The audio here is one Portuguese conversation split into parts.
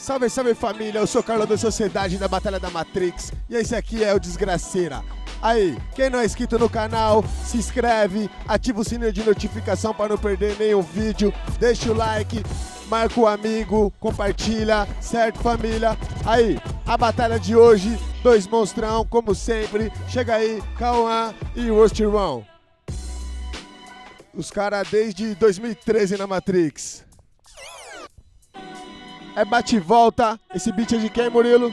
Salve, salve família, eu sou Carlos da Sociedade da Batalha da Matrix e esse aqui é o Desgraceira. Aí, quem não é inscrito no canal, se inscreve, ativa o sininho de notificação para não perder nenhum vídeo, deixa o like, marca o amigo, compartilha, certo família? Aí, a batalha de hoje, dois monstrão, como sempre, chega aí, Cauã e Rusty. Os caras desde 2013 na Matrix. É bate e volta. Esse beat é de quem, Murilo?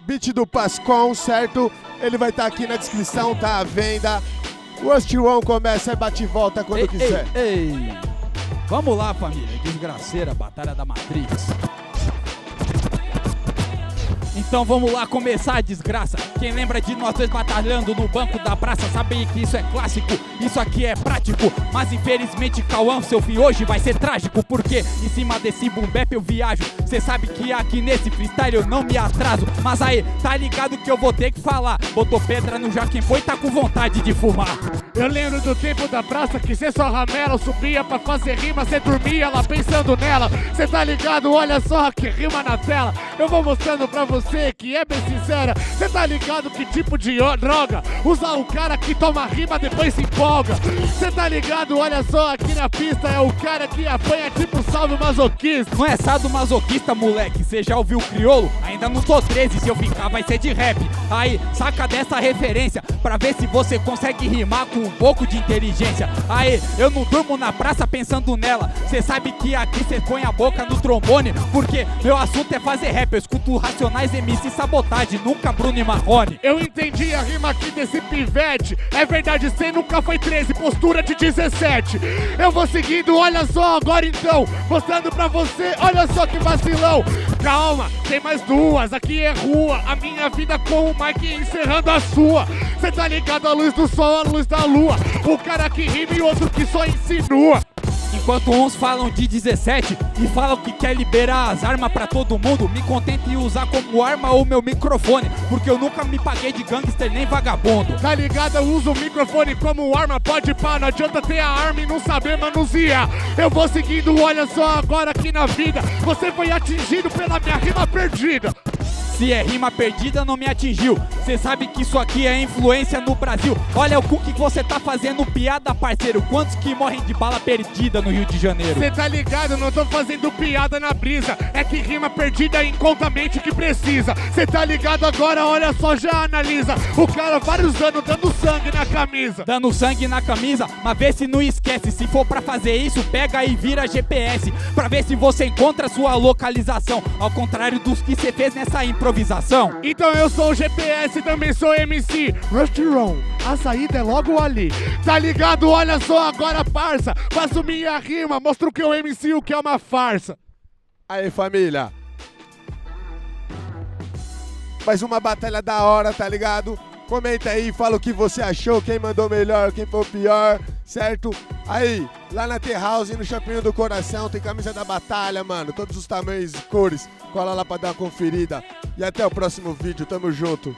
Beat do Pascon, certo? Ele vai estar tá aqui na descrição, tá à venda. O Rusty One começa, é bate e volta quando ei, quiser. Ei, ei. Vamos lá, família. Desgraceira, Batalha da Matrix. Então vamos lá começar a desgraça. Quem lembra de nós dois batalhando no banco da praça sabe que isso é clássico, isso aqui é prático. Mas infelizmente, Cauã, seu fim hoje vai ser trágico. Porque em cima desse boom eu viajo. Cê sabe que aqui nesse freestyle eu não me atraso. Mas aí, tá ligado que eu vou ter que falar. Botou pedra no já quem foi tá com vontade de fumar. Eu lembro do tempo da praça que cê só ramela, subia pra fazer rima, cê dormia lá pensando nela. Cê tá ligado? Olha só que rima na tela. Eu vou mostrando pra você você que é bem sincera, você tá ligado que tipo de droga? Usa o cara que toma rima, depois se empolga. Você tá ligado? Olha só, aqui na pista é o cara que apanha tipo salve masoquista. Não é sado masoquista, moleque. Você já ouviu o criolo? Ainda não tô 13, se eu ficar vai ser de rap. Aí, saca dessa referência pra ver se você consegue rimar com um pouco de inteligência. Aí, eu não durmo na praça pensando nela. Cê sabe que aqui cê põe a boca no trombone, porque meu assunto é fazer rap. Eu escuto racionais MC Sabotagem, nunca Bruno e Marrone. Eu entendi a rima aqui desse pivete. É verdade, cê nunca foi 13, postura de 17. Eu vou seguindo, olha só, agora então. Mostrando pra você, olha só que vacilão. Calma, tem mais duas, aqui é rua. A minha vida com o Mike encerrando a sua. Cê tá ligado a luz do sol, a luz da lua. O cara que rima e outro que só insinua. Enquanto uns falam de 17 e falam que quer liberar as armas para todo mundo, me contente em usar como arma o meu microfone, porque eu nunca me paguei de gangster nem vagabundo. Tá ligado? Eu uso o microfone como arma, pode pá, não adianta ter a arma e não saber manusear. Eu vou seguindo, olha só agora aqui na vida, você foi atingido pela minha rima perdida. Se é rima perdida, não me atingiu. Cê sabe que isso aqui é influência no Brasil. Olha o que você tá fazendo piada, parceiro. Quantos que morrem de bala perdida no Rio de Janeiro? Cê tá ligado, não tô fazendo piada na brisa. É que rima perdida encontra a mente que precisa. Cê tá ligado agora, olha só, já analisa. O cara vários anos dando sangue na camisa. Dando sangue na camisa, mas vê se não esquece. Se for pra fazer isso, pega e vira GPS. Pra ver se você encontra sua localização. Ao contrário dos que cê fez nessa improvisação improvisação? Então eu sou o GPS e também sou MC. Rusty Ron, a saída é logo ali. Tá ligado? Olha só agora, parça. Faço minha rima, mostro que eu MC o que é uma farsa. Aí, família. Mais uma batalha da hora, tá ligado? Comenta aí, fala o que você achou, quem mandou melhor, quem foi o pior, certo? Aí, lá na T-House, no Shopping do Coração, tem camisa da batalha, mano. Todos os tamanhos e cores. Cola lá pra dar uma conferida. E até o próximo vídeo, tamo junto.